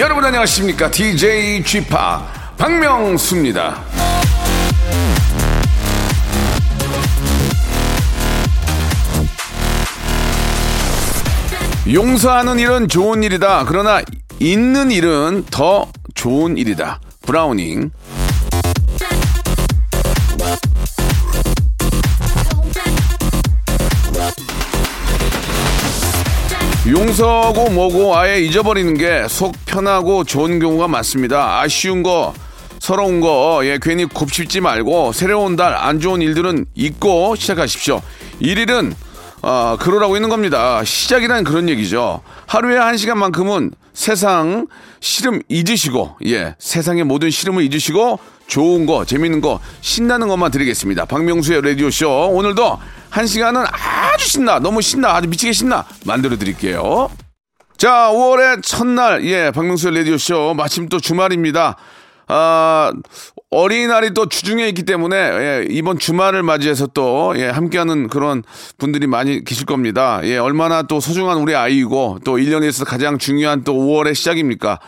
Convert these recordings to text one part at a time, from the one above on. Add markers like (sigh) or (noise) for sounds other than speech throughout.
여러분 안녕하십니까? DJ Chip 박명수입니다. 용서하는 일은 좋은 일이다. 그러나 있는 일은 더 좋은 일이다. 브라우닝. 용서하고 뭐고 아예 잊어버리는 게 속 편하고 좋은 경우가 많습니다. 아쉬운 거, 서러운 거, 예, 괜히 곱씹지 말고 새로운 달 안 좋은 일들은 잊고 시작하십시오. 일일은 아, 그러라고 있는 겁니다. 시작이란 그런 얘기죠. 하루에 한 시간만큼은 세상 시름 잊으시고, 예, 세상의 모든 시름을 잊으시고, 좋은 거, 재밌는 거, 신나는 것만 드리겠습니다. 박명수의 라디오쇼. 오늘도 한 시간은 아주 신나, 너무 신나, 아주 미치게 신나 만들어 드릴게요. 자, 5월의 첫날, 예, 박명수의 라디오쇼. 마침 또 주말입니다. 아, 어린이날이 또 주중에 있기 때문에 예, 이번 주말을 맞이해서 또 예, 함께하는 그런 분들이 많이 계실 겁니다. 예, 얼마나 또 소중한 우리 아이고 또 1년에서 가장 중요한 또 5월의 시작입니까?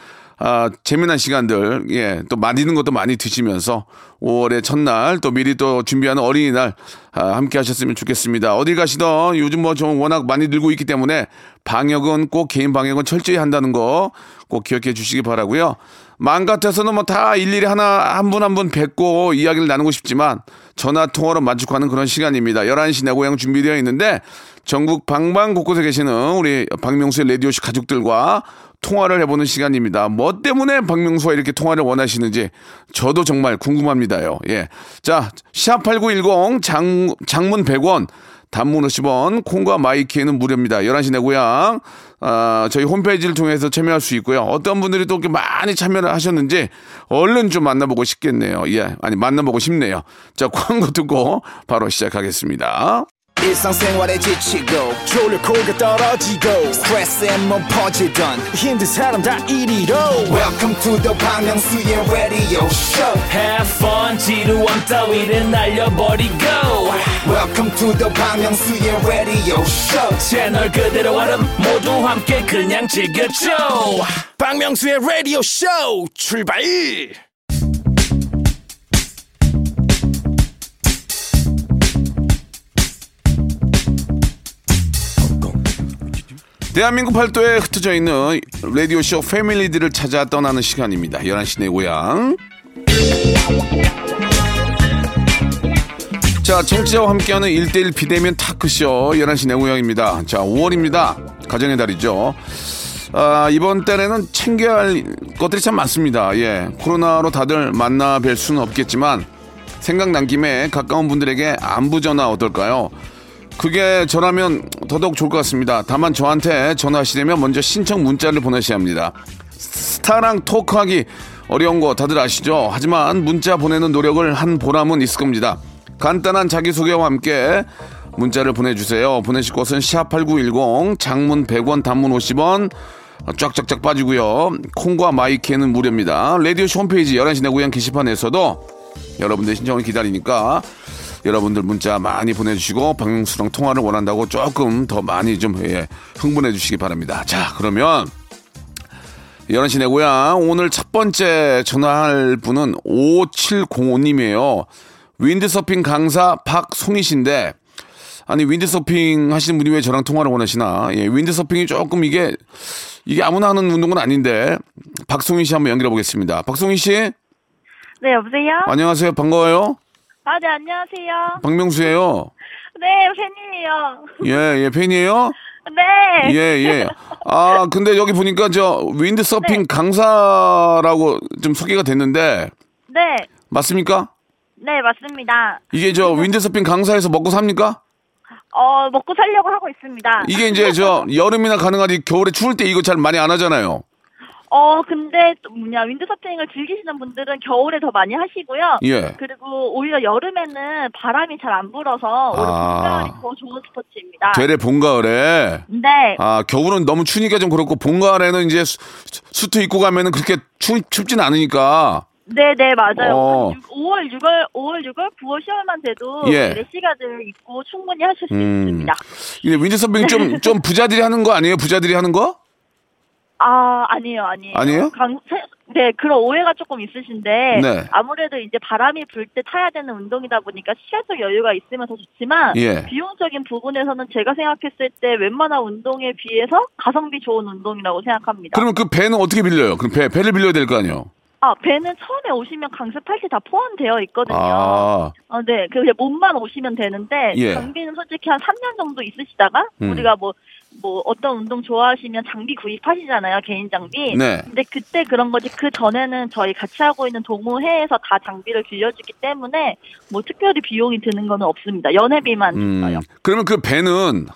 아, 재미난 시간들, 예, 또 맛있는 것도 많이 드시면서 5월의 첫날 또 미리 또 준비하는 어린이날 아, 함께 하셨으면 좋겠습니다. 어디 가시던 요즘 뭐 좀 워낙 많이 늘고 있기 때문에 방역은 꼭 개인 방역은 철저히 한다는 거 꼭 기억해 주시기 바라고요. 마음 같아서는 뭐 다 일일이 하나 한 분 한 분 뵙고 이야기를 나누고 싶지만 전화 통화로 만족하는 그런 시간입니다. 11시 내 고향 준비되어 있는데 전국 방방 곳곳에 계시는 우리 박명수의 라디오쇼 가족들과 통화를 해보는 시간입니다. 뭐 때문에 박명수와 이렇게 통화를 원하시는지 저도 정말 궁금합니다요. 예. 자, 샵8910 장, 장문 100원, 단문 50원, 콩과 마이키에는 무료입니다. 11시 내 고향, 아, 저희 홈페이지를 통해서 참여할 수 있고요. 어떤 분들이 또 이렇게 많이 참여를 하셨는지 얼른 좀 만나보고 싶겠네요. 예. 아니, 만나보고 싶네요. 자, 광고 듣고 바로 시작하겠습니다. 일상생활에 지치고, 졸려 코가 떨어지고, 스트레스에 몸 퍼지던, 힘든 사람 다 이리로. welcome to the Bang Myung-soo's radio show Have fun 지루함 따위를 날려버리고 welcome to the Myung-soo's radio show 채널 그대로 얼음 모두 함께 그냥 즐겨줘 박명수의 라디오 쇼 출발! 대한민국 팔도에 흩어져 있는 라디오쇼 패밀리들을 찾아 떠나는 시간입니다. 11시 내 고향. 자, 청취자와 함께하는 1대1 비대면 타크쇼 11시 내 고향입니다. 자, 5월입니다. 가정의 달이죠. 아, 이번 달에는 챙겨야 할 것들이 참 많습니다. 예. 코로나로 다들 만나 뵐 수는 없겠지만 생각난 김에 가까운 분들에게 안부 전화 어떨까요? 그게 저라면 더더욱 좋을 것 같습니다. 다만 저한테 전화하시려면 먼저 신청 문자를 보내셔야 합니다. 스타랑 토크하기 어려운 거 다들 아시죠? 하지만 문자 보내는 노력을 한 보람은 있을 겁니다. 간단한 자기소개와 함께 문자를 보내주세요. 보내실 곳은 샵8910 장문 100원 단문 50원 쫙쫙쫙 빠지고요. 콩과 마이케이는 무료입니다. 라디오쇼 홈페이지 11시 내 고향 게시판에서도 여러분들 신청을 기다리니까 여러분들 문자 많이 보내주시고 박명수랑 통화를 원한다고 조금 더 많이 좀 예, 흥분해 주시기 바랍니다. 자 그러면 11시 내 고향 오늘 첫 번째 전화할 분은 5705님이에요. 윈드서핑 강사 박송희 씨인데 아니 윈드서핑 하시는 분이 왜 저랑 통화를 원하시나? 예, 윈드서핑이 조금 이게 이게 아무나 하는 운동은 아닌데 박송희 씨 한번 연결해 보겠습니다. 박송희 씨, 네, 여보세요? 안녕하세요. 반가워요. 아, 네, 안녕하세요. 박명수예요. 네, 팬이에요. 예, 예, 팬이에요? 네. 예, 예. 아, 근데 여기 보니까 저 윈드 서핑 강사라고 좀 소개가 됐는데 네. 맞습니까? 네, 맞습니다. 이게 저 윈드 서핑 강사해서 먹고 삽니까? 어, 먹고 살려고 하고 있습니다. 이게 이제 저 여름이나 가능하지 겨울에 추울 때 이거 잘 많이 안 하잖아요. 어, 근데 또 뭐냐, 윈드 서핑을 즐기시는 분들은 겨울에 더 많이 하시고요. 예. 그리고 오히려 여름에는 바람이 잘 안 불어서 오히려 아. 봄가을이 더 좋은 스포츠입니다. 되레 봄 가을에 네. 아 겨울은 너무 추니까 좀 그렇고 봄 가을에는 이제 수, 수트 입고 가면은 그렇게 추, 춥진 않으니까 네, 네, 맞아요. 어. 한 6, 5월, 6월, 5월, 6월, 9월, 10월만 돼도 예. 레시가들 입고 충분히 하실 수 음. 있습니다. 이게 윈드 서핑 좀 (laughs) 좀 부자들이 하는 거 아니에요? 부자들이 하는 거? 아, 아니에요, 아니에요. 아니에요? 강, 세- 네, 그런 오해가 조금 있으신데 네. 아무래도 이제 바람이 불 때 타야 되는 운동이다 보니까 시간적 여유가 있으면 더 좋지만 예. 비용적인 부분에서는 제가 생각했을 때 웬만한 운동에 비해서 가성비 좋은 운동이라고 생각합니다. 그러면 그 배는 어떻게 빌려요? 그럼 배 배를 빌려야 될 거 아니에요? 아, 배는 처음에 오시면 강습 할 때 다 포함되어 있거든요. 아 어, 네. 그 그냥 몸만 오시면 되는데 예. 장비는 솔직히 한 3년 정도 있으시다가 음. 우리가 뭐 뭐 어떤 운동 좋아하시면 장비 구입하시잖아요 개인 장비. 네. 근데 그때 그런 거지 그 전에는 저희 같이 하고 있는 동호회에서 다 장비를 빌려주기 때문에 뭐 특별히 비용이 드는 거는 없습니다. 연회비만 음. 있어요. 그러면 그 배는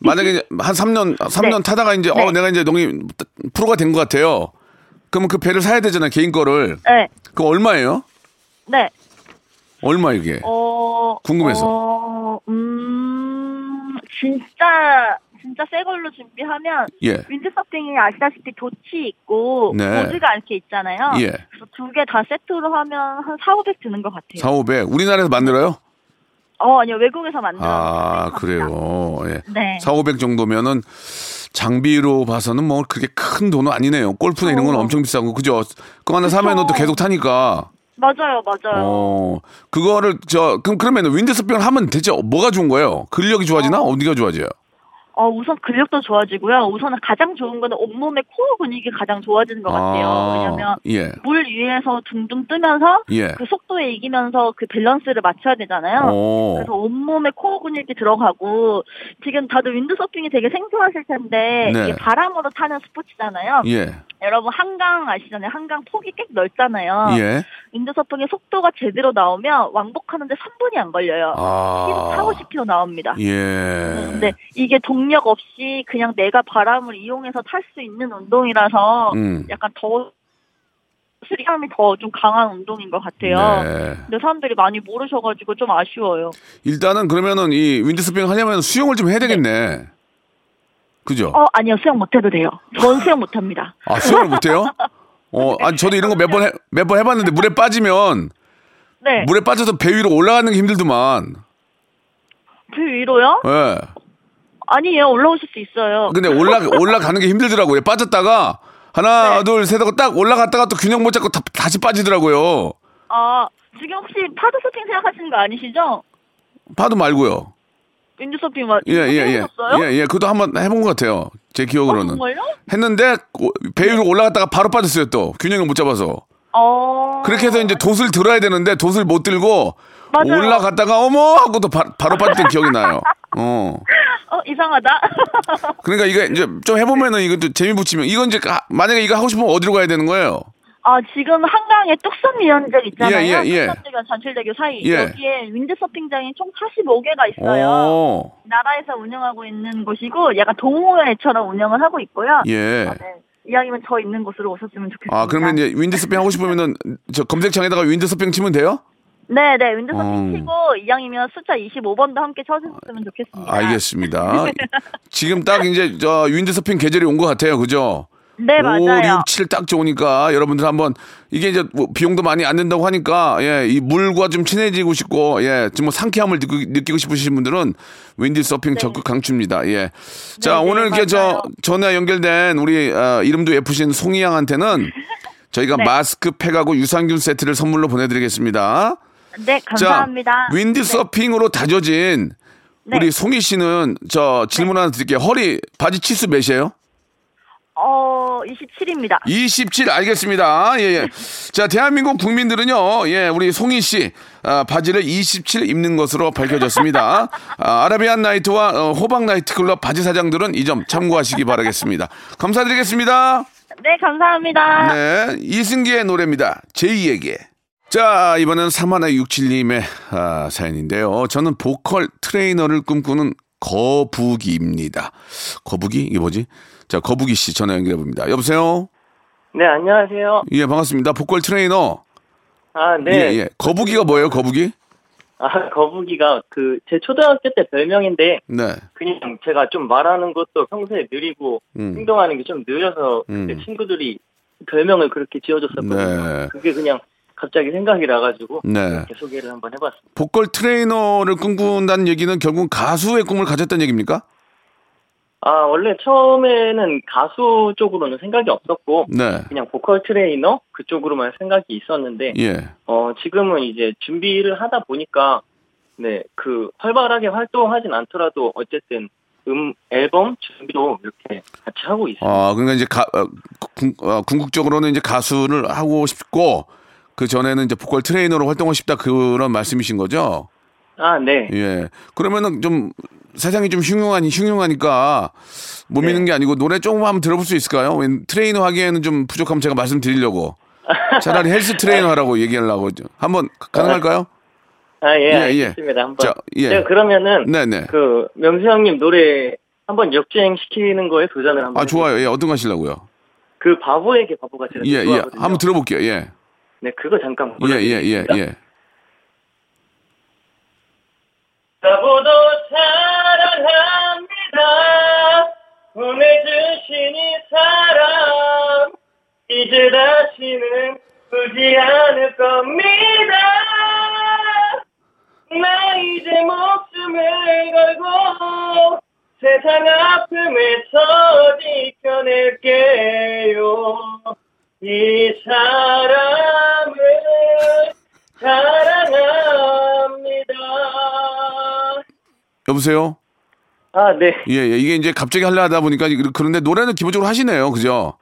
만약에 한 3년 3년 (laughs) 네. 타다가 이제 어 네. 내가 이제 농이 프로가 된 것 같아요. 그러면 그 배를 사야 되잖아요 개인 거를. 네, 그 얼마예요? 네. 얼마 이게? 어 궁금해서. 어, 음 진짜 진짜 새 걸로 준비하면 예. 윈드서핑이 아시다시피 도치 있고 네. 보드가 이렇게 있잖아요. 예. 그래서 두 개 다 세트로 하면 한 4, 500 드는 것 같아요. 4, 500. 우리나라에서 만들어요? 어, 아니요. 외국에서 만들어. 아, 그래요. 예. 네. 4, 500 정도면은 장비로 봐서는 뭐 그렇게 큰 돈은 아니네요. 골프나 이런 건 어. 엄청 비싸고 그죠? 그거 하나 사면은 또 계속 타니까. 맞아요, 맞아요. 어. 그거를 저 그럼 그러면 윈드서핑을 하면 대체 뭐가 좋은 거예요? 근력이 좋아지나? 어디가 좋아져요? 어, 우선 근력도 좋아지고요. 우선은 가장 좋은 거는 온몸의 코어 근육이 가장 좋아지는 것 같아요. 아, 왜냐면 예. 물 위에서 둥둥 뜨면서 예. 그 속도에 이기면서 그 밸런스를 맞춰야 되잖아요. 어. 그래서 온몸에 코어 근육이 들어가고 지금 다들 윈드서핑이 되게 생소하실 텐데 네. 이게 바람으로 타는 스포츠잖아요. 예. 여러분 한강 아시잖아요. 한강 폭이 꽤 넓잖아요. 예. 윈드서핑의 속도가 제대로 나오면 왕복하는데 3분이 안 걸려요. 아. 40, 50km 나옵니다. 예. 근데 이게 동력 없이 그냥 내가 바람을 이용해서 탈 수 있는 운동이라서 음. 약간 더 스리함이 더 좀 강한 운동인 것 같아요. 네. 근데 사람들이 많이 모르셔가지고 좀 아쉬워요. 일단은 그러면은 이 윈드서핑 하려면 수영을 좀 해야 되겠네. 그죠? 어 아니요 수영 못해도 돼요. 전 수영 못합니다. 아, 수영을 못해요? (laughs) 어, 아니, 저도 이런 거 몇 번, 해, 몇번 해봤는데, 물에 빠지면, 네. 물에 빠져서 배 위로 올라가는 게 힘들더만. 그 위로요? 예. 아니에요 올라오실 수 있어요. 근데 올라, 올라가는 게 힘들더라고요. 빠졌다가, 하나, 네. 둘, 셋 하고 딱 올라갔다가 또 균형 못 잡고 다, 다시 빠지더라고요. 아 지금 혹시 파도 서핑 생각하시는 거 아니시죠? 파도 말고요. 윈드서핑 맞? 예, 예, 예. 예, 예. 그것도 한번 해본 것 같아요. 제 어, 기억으로는. 정말요? 했는데, 오- 배 위로 올라갔다가 바로 빠졌어요, 또. 균형을 못 잡아서. 어. 그렇게 해서 이제 돛을 들어야 되는데, 돛을 못 들고, 맞아요. 올라갔다가, 어머! 하고 또 바, 로 빠졌던 기억이 나요. 어. (laughs) 어 이상하다. (laughs) 그러니까 이게 이제 좀 해보면은 이것도 재미 붙이면 이건 이제 가- 만약에 이거 하고 싶으면 어디로 가야 되는 거예요? 아 지금 한강에 뚝섬 유연장 있잖아요. 예, 예, 예. 뚝섬대교 잔출대교 사이 예. 여기에 윈드서핑장이 총 45개가 있어요. 오, 나라에서 운영하고 있는 곳이고 약간 동호회처럼 운영을 하고 있고요. 예. 아, 네. 이왕이면 저 있는 곳으로 오셨으면 좋겠습니다. 아 그러면 이제 윈드서핑 하고 싶으면은 저 검색창에다가 윈드서핑 치면 돼요? 네, 네. 윈드서핑 음. 치고 이왕이면 숫자 25번도 함께 쳐주셨으면 좋겠습니다. 알겠습니다. (laughs) 지금 딱 이제 저 윈드서핑 계절이 온 것 같아요, 그죠? 네, 5, 맞아요. 6, 7 딱 좋으니까 여러분들 한번 이게 이제 뭐 비용도 많이 안 든다고 하니까 예, 이 물과 좀 친해지고 싶고 예, 좀 뭐 상쾌함을 느끼고, 느끼고 싶으신 분들은 윈디 서핑 적극 강추입니다. 예. 자, 네, 네, 오늘 이렇게 저. 전화 연결된 우리 어, 이름도 예쁘신 송이 양한테는 저희가 (laughs) 네. 마스크 팩하고 유산균 세트를 선물로 보내드리겠습니다. 네, 감사합니다. 자, 윈디 서핑으로 다져진 네. 우리 송이 씨는 저 질문 하나 드릴게요. 허리 바지 치수 몇이에요? 어, 27입니다. 27 알겠습니다. 예, 예. 자, 대한민국 국민들은요, 예, 우리 송희 씨, 아, 바지를 27 입는 것으로 밝혀졌습니다. 아, 아라비안 나이트와 어, 호박 나이트 클럽 바지 사장들은 이 점 참고하시기 바라겠습니다. 감사드리겠습니다. 네, 감사합니다. 네, 이승기의 노래입니다. 제2에게. 자, 이번엔 3167님의 아, 사연인데요. 저는 보컬 트레이너를 꿈꾸는 거북이입니다. 거북이? 이게 뭐지? 자, 거북이 씨 전화 연결해 봅니다. 여보세요? 네, 안녕하세요. 예, 반갑습니다. 보컬 트레이너. 아, 네. 예, 예. 거북이가 뭐예요, 거북이? 아, 거북이가 그 제 초등학교 때 별명인데 네. 그냥 제가 좀 말하는 것도 평소에 느리고 음. 행동하는 게 좀 느려서 음. 그때 친구들이 별명을 그렇게 지어줬었거든요. 네. 그게 그냥 갑자기 생각이 나가지고 네. 이렇게 소개를 한번 해봤습니다. 보컬 트레이너를 꿈꾼다는 얘기는 결국 가수의 꿈을 가졌다는 얘기입니까? 아, 원래 처음에는 가수 쪽으로는 생각이 없었고 네. 그냥 보컬 트레이너 그쪽으로만 생각이 있었는데 예. 어, 지금은 이제 준비를 하다 보니까, 네, 그, 활발하게 활동하진 않더라도, 어쨌든, 음, 앨범 준비도 이렇게 같이 하고 있어요. 아, 그러니까 이제 가, 어, 궁, 어, 궁극적으로는 이제 가수를 하고 싶고 그 전에는 이제 보컬 트레이너로 활동하고 싶다 그런 말씀이신 거죠? 아, 네. 예. 그러면은 좀 세상이 좀 흉흉하니 흉흉하니까 못 네. 믿는 게 아니고 노래 조금 한번 들어볼 수 있을까요? 웬 트레이너 하기에는 좀 부족하면 제가 말씀드리려고 차라리 헬스 트레이너 (laughs) 하라고 얘기하려고 한번 가능할까요? 아, 예, 예, 예. 알겠습니다. 한번. 자, 예. 제가 그러면은, 네네. 그, 명수 형님 노래 한번 역주행 시키는 거에 도전을 한번. 아 좋아요. 예, 어떤 거 하시려고요? 그 바보에게 바보가 제가 예, 예. 한번 들어볼게요. 예. 네, 그거 잠깐 예, 예, 예. 예. 바보도 사랑합니다. 보내주신 이 사람 이제 다시는 울지 않을 겁니다. 나 이제 목숨을 걸고 세상 아픔에서 지켜낼게요. 이 사람을 사랑 여보세요? 아, 네. 예, 예. 이게 이제 갑자기 하려 하다 보니까 그런데 노래는 기본적으로 하시네요. 그죠?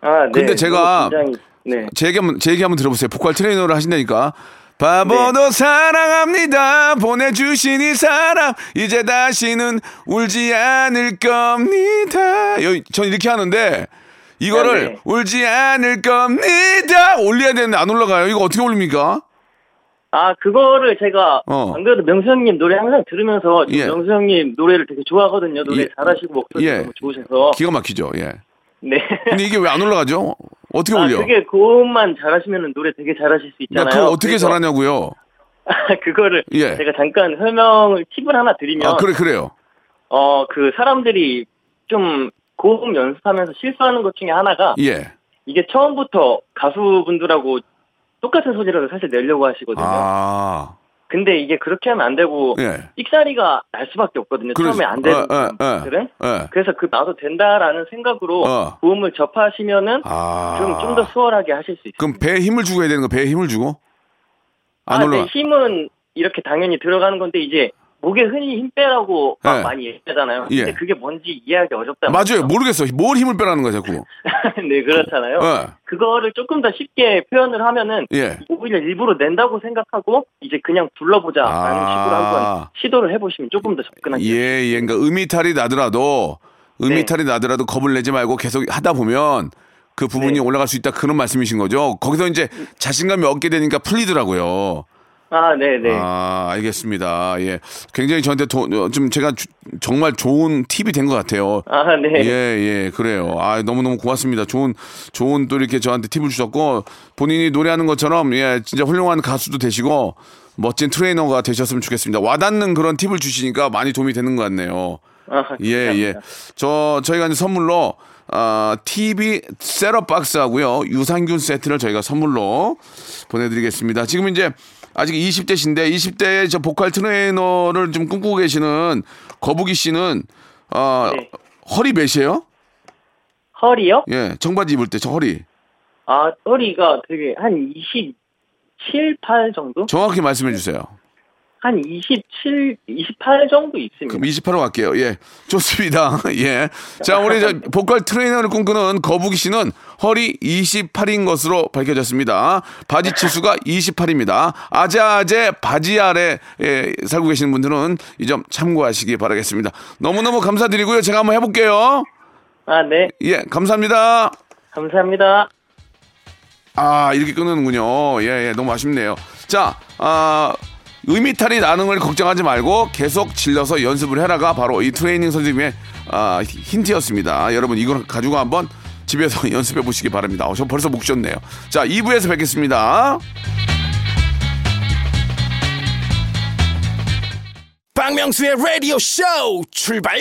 아, 네. 근데 제가- 굉장히, 네. 제 얘기 한번, 제 얘기 한번 들어보세요. 보컬 트레이너를 하신다니까. 바보도 사랑합니다. 보내주신 이 사람. 이제 다시는 울지 않을 겁니다. 여, 전 이렇게 하는데, 이거를 네, 네. 울지 않을 겁니다. 올려야 되는데 안 올라가요. 이거 어떻게 올립니까? 아, 그거를 제가, 어. 안 그래도 명수 형님 노래 항상 들으면서, 예. 명수 형님 노래를 되게 좋아하거든요. 노래 예. 잘하시고 목소리 예. 너무 좋으셔서. 기가 막히죠. 예. 네. 근데 이게 왜 안 올라가죠? 어떻게 아, 올려? 그게 고음만 잘하시면 노래 되게 잘하실 수나 있잖아요. 그거 어떻게 그래서 잘하냐고요? (laughs) 그거를 예. 제가 잠깐 설명을, 팁을 하나 드리면, 아, 그래, 그래요. 어, 그 사람들이 좀 고음 연습하면서 실수하는 것 중에 하나가, 예. 이게 처음부터 가수분들하고 똑같은 소리를 사실 내려고 하시거든요. 아, 근데 이게 그렇게 하면 안 되고, 예. 삑사리가 날 수밖에 없거든요. 그래, 처음에 안 되는 어, 어, 어. 분들은. 예. 그래서 그 나도 된다라는 생각으로 어. 고음을 접하시면은 아. 좀좀 더 수월하게 하실 수 있어요. 그럼 배에 힘을 주고 해야 되는 거, 배에 힘을 주고? 안 아, 올라. 네, 힘은 이렇게 당연히 들어가는 건데 이제 목에 흔히 힘 빼라고 막 네. 많이 얘기하잖아요. 예. 근데 그게 뭔지 이해하기 어렵다. 맞아요. 모르겠어. 뭘 힘을 빼라는 거야, 자꾸. (laughs) 네, 그렇잖아요. 예. 그거를 조금 더 쉽게 표현을 하면은 예. 오히려 일부러 낸다고 생각하고 이제 그냥 불러보자 라는 아. 식으로 한번 시도를 해보시면 조금 더 접근하기 예, 예. 그러니까 음이탈이 나더라도, 음이탈이 나더라도 겁을 내지 말고 계속 하다 보면 그 부분이 네. 올라갈 수 있다. 그런 말씀이신 거죠. 거기서 이제 자신감이 얻게 되니까 풀리더라고요. 아, 네, 네. 아, 알겠습니다. 예. 굉장히 저한테 도, 어, 좀 제가 주- 정말 좋은 팁이 된 것 같아요. 아, 네. 예, 예, 그래요. 아, 너무너무 고맙습니다. 좋은, 좋은 또 이렇게 저한테 팁을 주셨고, 본인이 노래하는 것처럼, 예, 진짜 훌륭한 가수도 되시고, 멋진 트레이너가 되셨으면 좋겠습니다. 와닿는 그런 팁을 주시니까 많이 도움이 되는 것 같네요. 아, 예, 예. 저, 저희가 이제 선물로, 아, TV 셋톱 박스 하고요. 유산균 세트를 저희가 선물로 보내드리겠습니다. 지금 이제 아직 20대신데 20대의 저 보컬 트레이너를 좀 꿈꾸고 계시는 거북이 씨는, 어, 네. 허리 몇이에요? 허리요? 예, 청바지 입을 때 저 허리. 아, 허리가 되게 한 27, 8 정도? 정확히 말씀해 주세요. 한 27, 28 정도 있습니다. 그럼 28로 갈게요. 예. 좋습니다. (laughs) 예. 자, 우리 저 (laughs) 보컬 트레이너를 꿈꾸는 거북이 씨는 허리 28인 것으로 밝혀졌습니다. 바지 치수가 28입니다. 아재아재 바지 아래 에 살고 계시는 분들은 이 점 참고하시기 바라겠습니다. 너무너무 감사드리고요. 제가 한번 해볼게요. 아, 네. 예, 감사합니다. 감사합니다. 아, 이렇게 끊는군요. 예, 예, 너무 아쉽네요. 자, 아, 의미탈이 나는 걸 걱정하지 말고 계속 질러서 연습을 해라가 바로 이 트레이닝 선생님의 아, 힌트였습니다. 여러분, 이걸 가지고 한번 집에서 (laughs) 연습해 보시기 바랍니다. 어, 저 벌써 목 쉬었네요. 자, 2부에서 뵙겠습니다. 박명수의 라디오 쇼 출발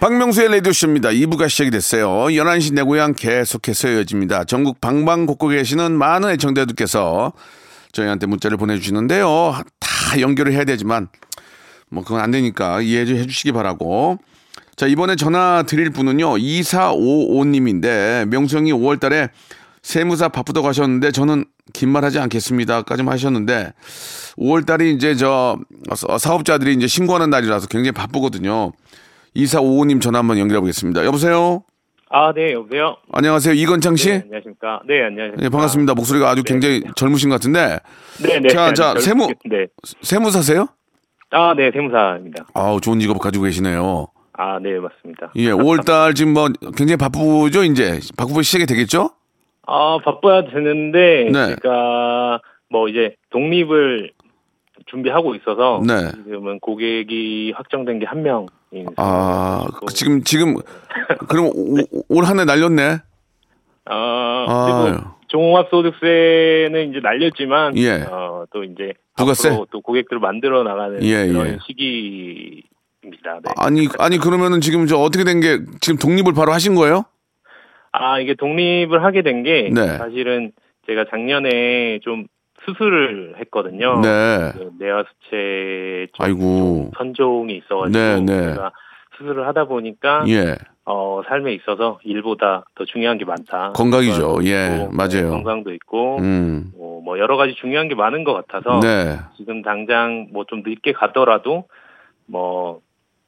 박명수의 라디오 쇼입니다. 2부가 시작이 됐어요. 11시 내 고향 계속해서 이어집니다. 전국 방방곡곡 계시는 많은 애청자들께서 저희한테 문자를 보내주시는데요. 다 연결을 해야 되지만 뭐 그건 안 되니까 이해해 주시기 바라고. 자, 이번에 전화 드릴 분은요. 2455님인데 명수 형이 5월 달에 세무사 바쁘다고 하셨는데 저는 긴 말 하지 않겠습니다까지 하셨는데 5월 달이 이제 저 어, 사업자들이 이제 신고하는 날이라서 굉장히 바쁘거든요. 2455님 전화 한번 연결해 보겠습니다. 여보세요? 아, 네, 여보세요? 안녕하세요. 이건창 씨? 네, 안녕하십니까? 네, 안녕하십니까? 네, 반갑습니다. 목소리가 아주 굉장히 젊으신 것 같은데 네, 네. 자, 자, 네, 세무- 네. 세무사세요? 아, 네, 세무사입니다. 아우, 좋은 직업 가지고 계시네요. 아, 네, 맞습니다. 예, 5월 달 지금 뭐 굉장히 바쁘죠, 이제. 바쁘고 시작이 되겠죠? 아, 바빠야 되는데, 네. 제가 뭐 이제 독립을 준비하고 있어서, 네. 지금은 고객이 확정된 게 한 명. 아, 그 지금, 지금, 그럼 올 한 해 날렸네? 아, 아유. 그리고 종합소득세는 이제 날렸지만, 예. 어, 또 이제 부가세? 또 고객들을 만들어 나가는 예, 그런 예. 시기입니다. 네. 아니, 아니, 그러면은 지금 저 어떻게 된 게 지금 독립을 바로 하신 거예요? 아, 이게 독립을 하게 된 게 네. 사실은 제가 작년에 좀 수술을 했거든요. 네. 그좀 아이고. 선종이 있어가지고 네, 네. 제가 수술을 하다 보니까 예. 어, 삶에 있어서 일보다 더 중요한 게 많다. 건강이죠. 예, 있고, 맞아요. 네, 건강도 있고 음. 뭐, 뭐 여러 가지 중요한 게 많은 것 같아서 네. 지금 당장 뭐 좀 늦게 가더라도 뭐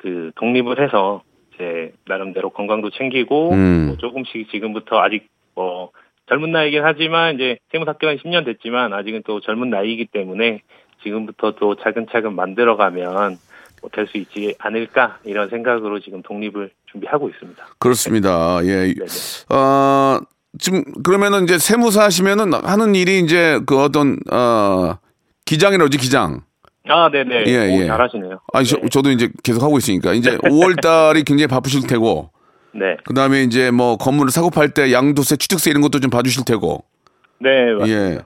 그 독립을 해서 제 나름대로 건강도 챙기고 음. 뭐 조금씩 지금부터 아직 뭐 젊은 나이긴 하지만 이제 세무사학교는 10년 됐지만 아직은 또 젊은 나이이기 때문에 지금부터 또 차근차근 만들어가면 뭐될수 있지 않을까 이런 생각으로 지금 독립을 준비하고 있습니다. 그렇습니다. 예. 네네. 어, 지금 그러면은 이제 세무사 하시면은 하는 일이 이제 그 어떤 어 기장이라지 기장. 아, 네네. 예, 오, 예. 잘하시네요. 아니 네. 저, 도 이제 계속 하고 있으니까 이제 (laughs) 5월 달이 굉장히 바쁘실 테고 네. 그 다음에 이제 뭐 건물을 사고 팔 때 양도세, 취득세 이런 것도 좀 봐주실 테고. 네, 맞습니다. 예.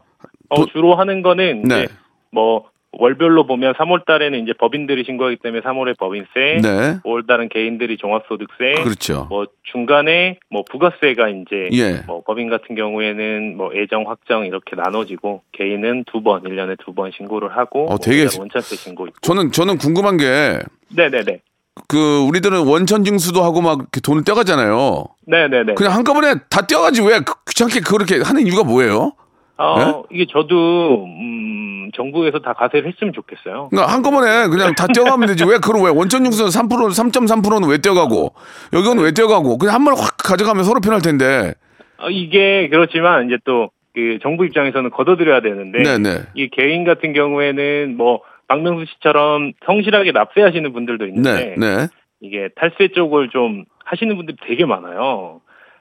어, 도- 주로 하는 거는 네. 이제 뭐 월별로 보면 3월 달에는 이제 법인들이 신고하기 때문에 3월에 법인세, 네. 5월 달은 개인들이 종합소득세, 그렇죠. 뭐 중간에 뭐 부가세가 이제 예. 뭐 법인 같은 경우에는 뭐 예정 확정 이렇게 나눠지고 개인은 두 번, 1년에 두 번 신고를 하고 어, 뭐 되게- 원천세 신고 있고. 저는 저는 궁금한 게그 네, 네, 네. 우리들은 원천 징수도 하고 막 이렇게 돈을 떼가잖아요. 네, 네, 네. 그냥 한꺼번에 다 떼어가지 왜 그- 귀찮게 그렇게 하는 이유가 뭐예요? 어, 네? 이게 저도 음, 정부에서 다 가세를 했으면 좋겠어요. 그러니까 한꺼번에 그냥 다 떼어가면 되지. 왜 그럼 왜 원천 징수는 3% 3.3%는 왜 떼어가고 여기는 왜 떼어가고 그냥 한 번에 확 가져가면 서로 편할 텐데. 어, 이게 그렇지만 이제 또 그 정부 입장에서는 걷어들여야 되는데 네네. 이 개인 같은 경우에는 뭐 박명수 씨처럼 성실하게 납세하시는 분들도 네, 있는데 네. 이게 탈세 쪽을 좀 하시는 분들이 되게 많아요.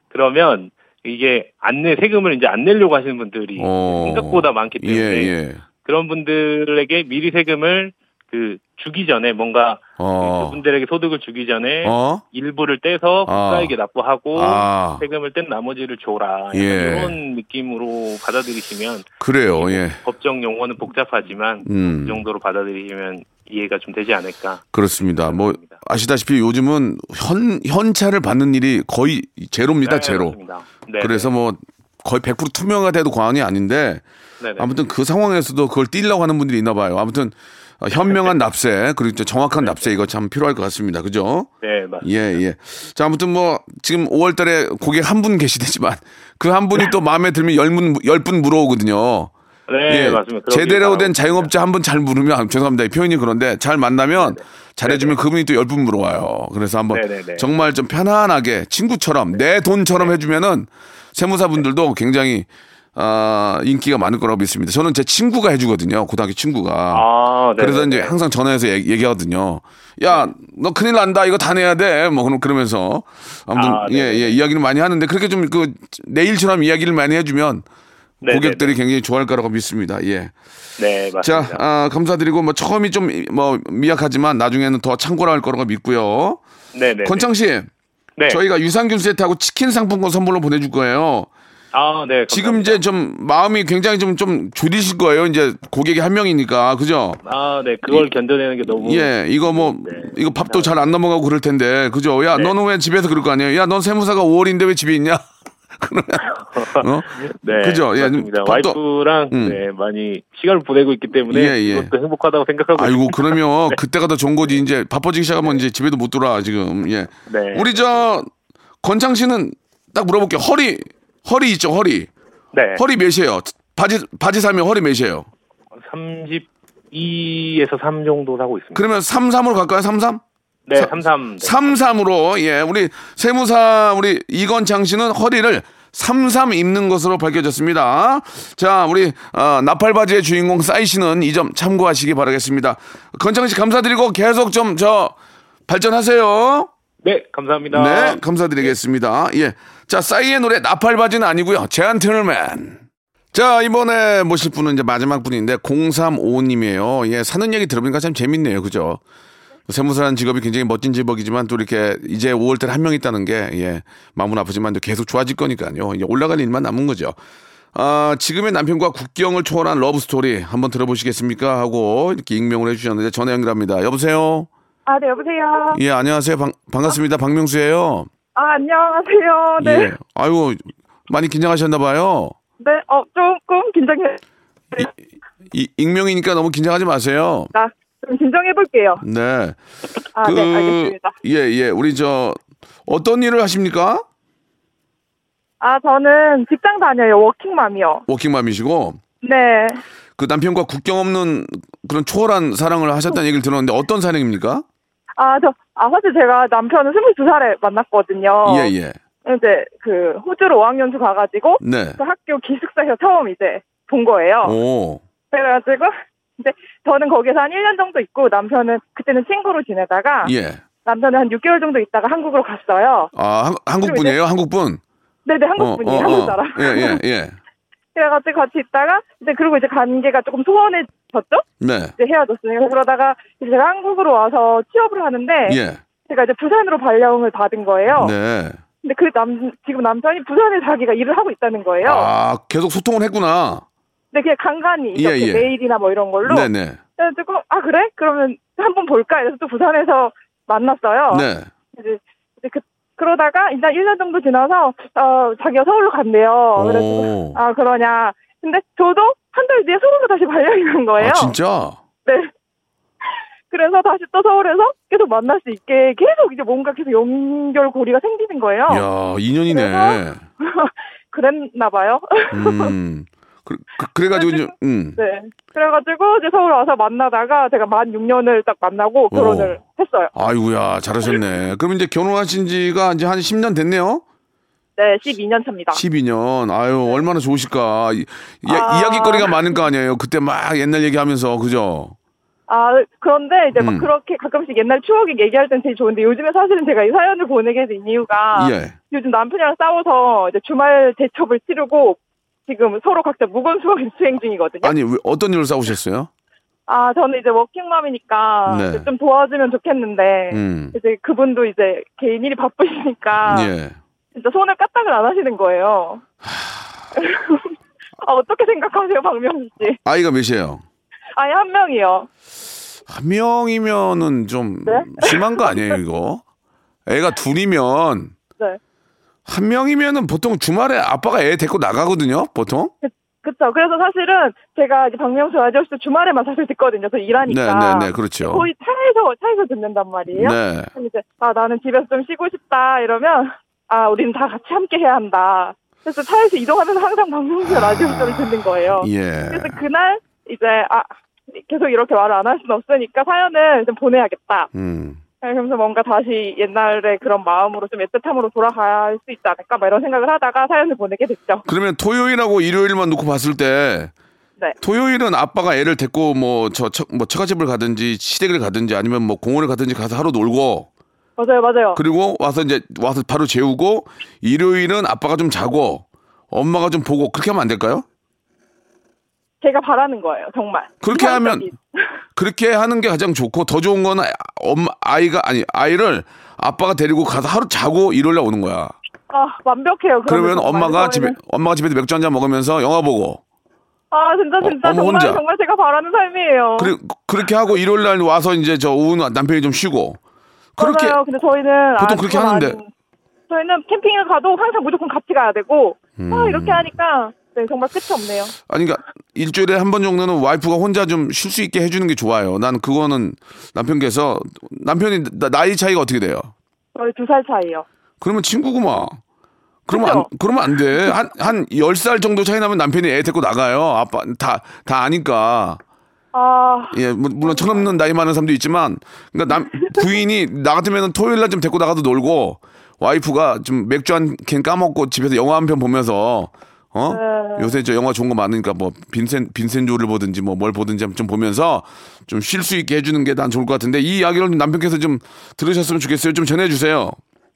그러면 이게 안내 세금을 이제 안 내려고 하시는 분들이 어. 생각보다 많기 때문에 예, 예. 그런 분들에게 미리 세금을 그 주기 전에 뭔가 어. 그분들에게 소득을 주기 전에 어? 일부를 떼서 아. 국가에게 납부하고 아. 세금을 뗀 나머지를 줘라 예. 이런 느낌으로 받아들이시면 그래요. 예. 법정 용어는 복잡하지만 음. 그 정도로 받아들이시면 이해가 좀 되지 않을까. 그렇습니다. 뭐. 아시다시피 요즘은 현 현찰을 받는 일이 거의 제로입니다. 네, 제로. 네, 그래서 뭐 거의 100% 투명화 돼도 과언이 아닌데 네, 네. 아무튼 그 상황에서도 그걸 띄려고 하는 분들이 있나 봐요. 아무튼 어, 현명한 납세 그리고 또 정확한 납세 이거 참 필요할 것 같습니다. 그죠? 네, 맞습니다. 예, 예. 자, 아무튼 뭐 지금 5월 달에 고객 한 분 계시대지만 그 한 분이 또 마음에 들면 열 분, 열분 물어오거든요. 네, 예, 맞습니다. 제대로 된 자영업자 한 분 잘 물으면 아, 죄송합니다. 이 표현이 그런데 잘 만나면 잘해주면 그분이 또 열분 물어와요. 그래서 한번 네네네. 정말 좀 편안하게 친구처럼 내 돈처럼 해주면은 세무사분들도 굉장히 아, 인기가 많을 거라고 믿습니다. 저는 제 친구가 해주거든요. 고등학교 친구가. 아, 네. 그래서 네, 이제 네. 항상 전화해서 얘기, 얘기 하거든요. 야, 너 큰일 난다. 이거 다 내야 돼. 뭐 그럼 그러면서 아무튼 아, 예, 네네. 예, 이야기를 많이 하는데 그렇게 좀 그 내일처럼 이야기를 많이 해주면 네네네. 고객들이 굉장히 좋아할 거라고 믿습니다. 예. 네, 자, 맞습니다. 아, 감사드리고 뭐 처음이 좀 뭐 미약하지만 나중에는 더 참고를 할 거라고 믿고요. 네, 네. 권창 씨, 네. 저희가 유산균 세트하고 치킨 상품권 선물로 보내줄 거예요. 아, 네. 지금 감사합니다. 이제 좀 마음이 굉장히 좀, 좀 졸이실 거예요. 이제 고객이 한 명이니까. 그죠? 아, 네. 그걸 견뎌내는 게 너무. 예, 이거 뭐, 네. 이거 밥도 잘 안 넘어가고 그럴 텐데. 그죠? 야, 네. 너는 왜 집에서 그럴 거 아니에요? 야, 넌 세무사가 5월인데 왜 집에 있냐? (laughs) 어? 네. 그죠? 예. 밥도- 와이프랑 음. 네, 많이 시간을 보내고 있기 때문에 예, 예. 이것도 행복하다고 생각하고 아이고, 있습니다. 그러면 (laughs) 그때가 더 좋은 거지. 이제 바빠지기 시작하면 이제 집에도 못 돌아, 지금. 예. 네. 우리 저, 건창 씨는 딱 물어볼게요. 허리, 허리 있죠, 허리. 네. 허리 몇이에요? 바지, 바지 사면 허리 몇이에요? 32에서 3 정도 하고 있습니다. 그러면 3, 3으로 갈까요? 3, 3? 네, 사- 33. 네. 33으로 예 우리 세무사 우리 이건창 씨는 허리를 33 입는 것으로 밝혀졌습니다. 자 우리 어, 나팔바지의 주인공 싸이 씨는 이 점 참고하시기 바라겠습니다. 건창 씨 감사드리고 계속 좀 저 발전하세요. 네, 감사합니다. 네 감사드리겠습니다. 예. 자 싸이의 노래 나팔바지는 아니고요. 제안트널맨. 자 이번에 모실 분은 이제 마지막 분인데 035님이에요. 예 사는 얘기 들어보니까 참 재밌네요. 그죠? 세무사라는 직업이 굉장히 멋진 직업이지만 또 이렇게 이제 5월달 한명 있다는 게 예, 마음은 아프지만 또 계속 좋아질 거니까요. 이제 올라갈 일만 남은 거죠. 아, 지금의 남편과 국경을 초월한 러브 스토리 한번 들어보시겠습니까? 하고 이렇게 익명을 해주셨는데 전화 연결합니다. 여보세요? 아, 네, 여보세요. 예, 안녕하세요. 방- 반갑습니다. 박명수예요. 아, 안녕하세요. 네. 예. 아이고, 많이 긴장하셨나 봐요. 네, 어, 조금 긴장해. 이, 익명이니까 너무 긴장하지 마세요. 나좀 진정해볼게요. 네. 아, 네, 알겠습니다. 예, 예. 우리 저 어떤 일을 하십니까? 아, 저는 직장 다녀요. 워킹맘이요. 워킹맘이시고 네. 그 남편과 국경 없는 그런 초월한 사랑을 하셨다는 얘기를 들었는데 어떤 사랑입니까? 아, 저, 아, 사실 제가 남편을 22살에 만났거든요. 예, 예. 이제 그 호주로 5학년수 가가지고 네. 그 학교 기숙사에서 처음 이제 본 거예요. 오. 그래가지고 이제 저는 거기서 한 1년 정도 있고 남편은 그때는 친구로 지내다가 예. 남편은 한 6개월 정도 있다가 한국으로 갔어요. 아, 한, 그리고 분이에요? 한국 분? 네네, 한국 분이에요. 한국 사람. 예, 예, 예. (laughs) 그래가지고 같이 있다가 이제 그리고 이제 관계가 조금 소원해 졌죠. 네. 이제 헤어졌으니까 그러다가 이제 제가 한국으로 와서 취업을 하는데 예. 제가 이제 부산으로 발령을 받은 거예요. 네. 근데 그 남 지금 남편이 부산에 자기가 일을 하고 있다는 거예요. 아, 계속 소통을 했구나. 근데 그냥 간간히 예, 이렇게 예. 메일이나 뭐 이런 걸로 네네. 그래가지고 아 그래? 그러면 한번 볼까? 이래서 또 부산에서 만났어요. 네. 이제, 이제 그 그러다가 일단 1년 정도 지나서 어 자기가 서울로 간대요. 그래서 오. 아 그러냐. 근데 저도 한 달 뒤에 서울로 다시 발령이 난 거예요. 아, 진짜? 네. (laughs) 그래서 다시 또 서울에서 계속 만날 수 있게 계속 이제 뭔가 계속 연결고리가 생기는 거예요. 인연이네. 그래서? (laughs) 그랬나 봐요. 음. 그, 그, 래 가지고 이제, 음. 네. 그래 가지고 이제 서울 와서 만나다가 제가 만 6년을 딱 만나고 결혼을 했어요. 아이고야, 잘하셨네. 그럼 이제 결혼하신 지가 이제 한 10년 됐네요? 네, 12년 차입니다. 12년. 아유, 얼마나 좋으실까. 이, 아. 야기거리가 많을 거 아니에요. 그때 막 옛날 얘기하면서, 그죠? 아, 그런데 이제 막 음. 그렇게 가끔씩 옛날 추억이 얘기할 땐 되게 좋은데 요즘에 사실은 제가 이 사연을 보내게 된 이유가 예. 요즘 남편이랑 싸워서 이제 주말 대첩을 치르고 지금 서로 각자 무건수원 (laughs) 수행 중이거든요. 아니, 왜, 어떤 일로 싸우셨어요? 아, 저는 이제 워킹맘이니까 네. 좀 도와주면 좋겠는데 음. 이제 그분도 이제 개인 일이 바쁘시니까 예. 진짜 손을 까딱을 안 하시는 거예요. (laughs) 아, 어떻게 생각하세요, 박명수 씨? 아이가 몇이에요? 아예 한 명이요. 한 명이면은 좀 네? 심한 거 아니에요, 이거? 애가 둘이면 네. 한 명이면은 보통 주말에 아빠가 애 데리고 나가거든요, 보통. 그쵸. 그래서 사실은 제가 이제 박명수 아저씨도 주말에만 사실 듣거든요. 저 일하니까. 네, 네, 네, 그렇죠. 거의 차에서, 차에서 듣는단 말이에요. 네. 이제, 아, 나는 집에서 좀 쉬고 싶다, 이러면, 아, 우리는 다 같이 함께 해야 한다. 그래서 차에서 이동하면서 항상 박명수 라디오 쇼를 듣는 거예요. 예. 그래서 그날, 이제, 아, 계속 이렇게 말을 안 할 수는 없으니까 사연을 좀 보내야겠다. 음. 그러면서 뭔가 다시 옛날에 그런 마음으로 좀 애틋함으로 돌아갈 수 있지 않을까, 막 이런 생각을 하다가 사연을 보내게 됐죠. 그러면 토요일하고 일요일만 놓고 봤을 때 네. 토요일은 아빠가 애를 데리고 뭐저 뭐 처갓집을 가든지 시댁을 가든지 아니면 뭐 공원을 가든지 가서 하루 놀고 맞아요, 맞아요. 그리고 와서 이제 와서 바로 재우고 일요일은 아빠가 좀 자고 엄마가 좀 보고 그렇게 하면 안 될까요? 제가 바라는 거예요, 정말. 그렇게 하면. 그렇게 하는 게 가장 좋고 더 좋은 거는 엄마 아이가 아니 아이를 아빠가 데리고 가서 하루 자고 일요일 날 오는 거야. 아, 완벽해요. 그러면 정말. 엄마가 저희는- 집에 엄마가 집에서 맥주 한 잔 먹으면서 영화 보고 아, 진짜, 진짜. 어, 정말, 혼자. 정말 제가 바라는 삶이에요. 그래, 그렇게 하고 일요일 날 와서 이제 저 오후 남편이 좀 쉬고 그렇게 맞아요. 근데 저희는 보통 아, 그렇게 하는데. 아닌- 저희는 캠핑을 가도 항상 무조건 같이 가야 되고 음. 아, 이렇게 하니까 네, 정말 끝이 없네요. 아니 그러니까 일주일에 한 번 정도는 와이프가 혼자 좀 쉴 수 있게 해주는 게 좋아요. 난 그거는 남편께서 남편이 나- 나이 차이가 어떻게 돼요? 저희 두 살 차이요. 그러면 친구구만. 그러면 안? 그러면 안 돼. 한, 한 10살 정도 차이 나면 남편이 애 데리고 나가요. 아빠, 다, 다 아니까. 아, 예, 물- 물론 철없는 나이 많은 사람도 있지만, 그러니까 남, (laughs) 부인이 나 같으면 토요일 날 좀 데리고 나가도 놀고, 와이프가 좀 맥주 한 캔 까먹고 집에서 영화 한 편 보면서, 어? 네. 요새 저 영화 좋은 거 많으니까 뭐, 빈센, 빈센조를 보든지 뭐 뭘 보든지 좀 보면서 좀 쉴 수 있게 해주는 게 난 좋을 것 같은데, 이 이야기를 남편께서 좀 들으셨으면 좋겠어요. 좀 전해주세요.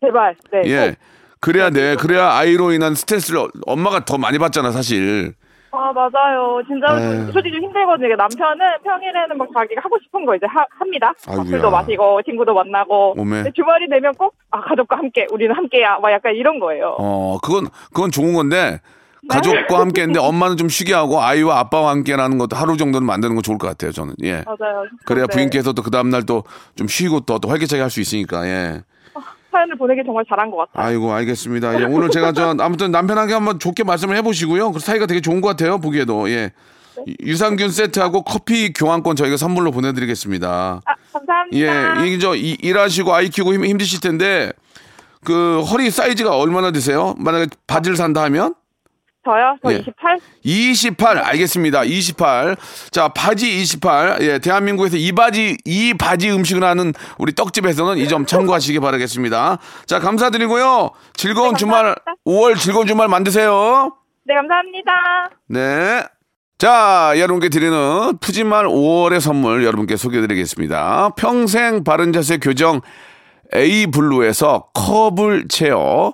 제발. 네. 예. 꼭. 그래야 돼. 그래야 아이로 인한 스트레스를 엄마가 더 많이 받잖아, 사실. 아, 맞아요. 진짜 에휴. 솔직히 좀 힘들거든요. 남편은 평일에는 막 자기가 하고 싶은 거 이제 하, 합니다. 아이고야. 술도 마시고 친구도 만나고. 근데 주말이 되면 꼭 아, 가족과 함께 우리는 함께야. 막 약간 이런 거예요. 어, 그건, 그건 좋은 건데, 네. 가족과 함께 했는데 엄마는 좀 쉬게 하고 아이와 아빠와 함께라는 것도 하루 정도는 만드는 거 좋을 것 같아요, 저는. 예. 맞아요. 그래야 네. 부인께서도 그 다음 날 또 좀 쉬고 또, 또 활기차게 할 수 있으니까, 예. 사연을 보내기 정말 잘한 것 같아요. 아이고, 알겠습니다. 예, 오늘 제가 저, 아무튼 남편에게 한번 좋게 말씀을 해보시고요. 그 사이가 되게 좋은 것 같아요, 보기에도. 예. 네. 유산균 세트하고 커피 교환권 저희가 선물로 보내드리겠습니다. 아, 감사합니다. 예, 이게 저 이- 일하시고 아이 키우고 힘, 힘드실 텐데 그 허리 사이즈가 얼마나 되세요? 만약에 바지를 산다 하면 저요? 저 예. 28? 28 알겠습니다. 28. 자, 바지 28. 예, 대한민국에서 이 바지 이 바지 음식을 하는 우리 떡집에서는 이 점 참고하시기 바라겠습니다. 자, 감사드리고요. 즐거운 네, 주말 감사합니다. 5월 즐거운 주말 만드세요. 네, 감사합니다. 네. 자, 여러분께 드리는 푸짐한 5월의 선물 여러분께 소개해 드리겠습니다. 평생 바른 자세 교정 A 블루에서 컵을 채워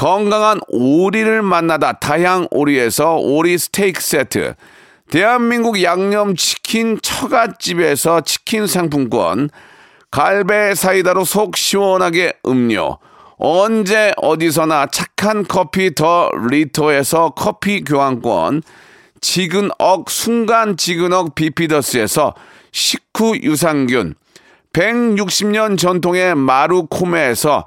건강한 오리를 만나다 다향 오리에서 오리 스테이크 세트, 대한민국 양념치킨 처갓집에서 치킨 상품권, 갈배 사이다로 속 시원하게 음료, 언제 어디서나 착한 커피 더 리터에서 커피 교환권, 지근억 순간 지근억 비피더스에서 식후 유산균, 160년 전통의 마루코메에서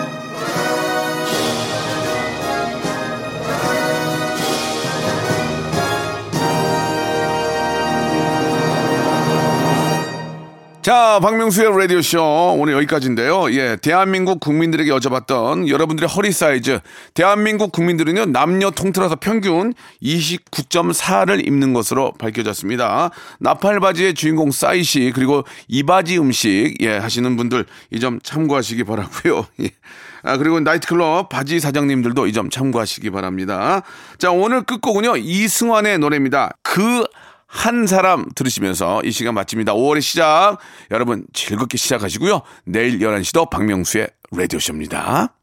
자, 박명수의 라디오쇼. 오늘 여기까지인데요. 예, 대한민국 국민들에게 여쭤봤던 여러분들의 허리 사이즈. 대한민국 국민들은요, 남녀 통틀어서 평균 29.4를 입는 것으로 밝혀졌습니다. 나팔바지의 주인공 싸이씨, 그리고 이바지 음식, 예, 하시는 분들 이 점 참고하시기 바라고요 (laughs) 예. 아, 그리고 나이트클럽 바지 사장님들도 이 점 참고하시기 바랍니다. 자, 오늘 끝곡은요, 이승환의 노래입니다. 그, 한 사람 들으시면서 이 시간 마칩니다. 5월의 시작. 여러분 즐겁게 시작하시고요. 내일 11시도 박명수의 라디오쇼입니다.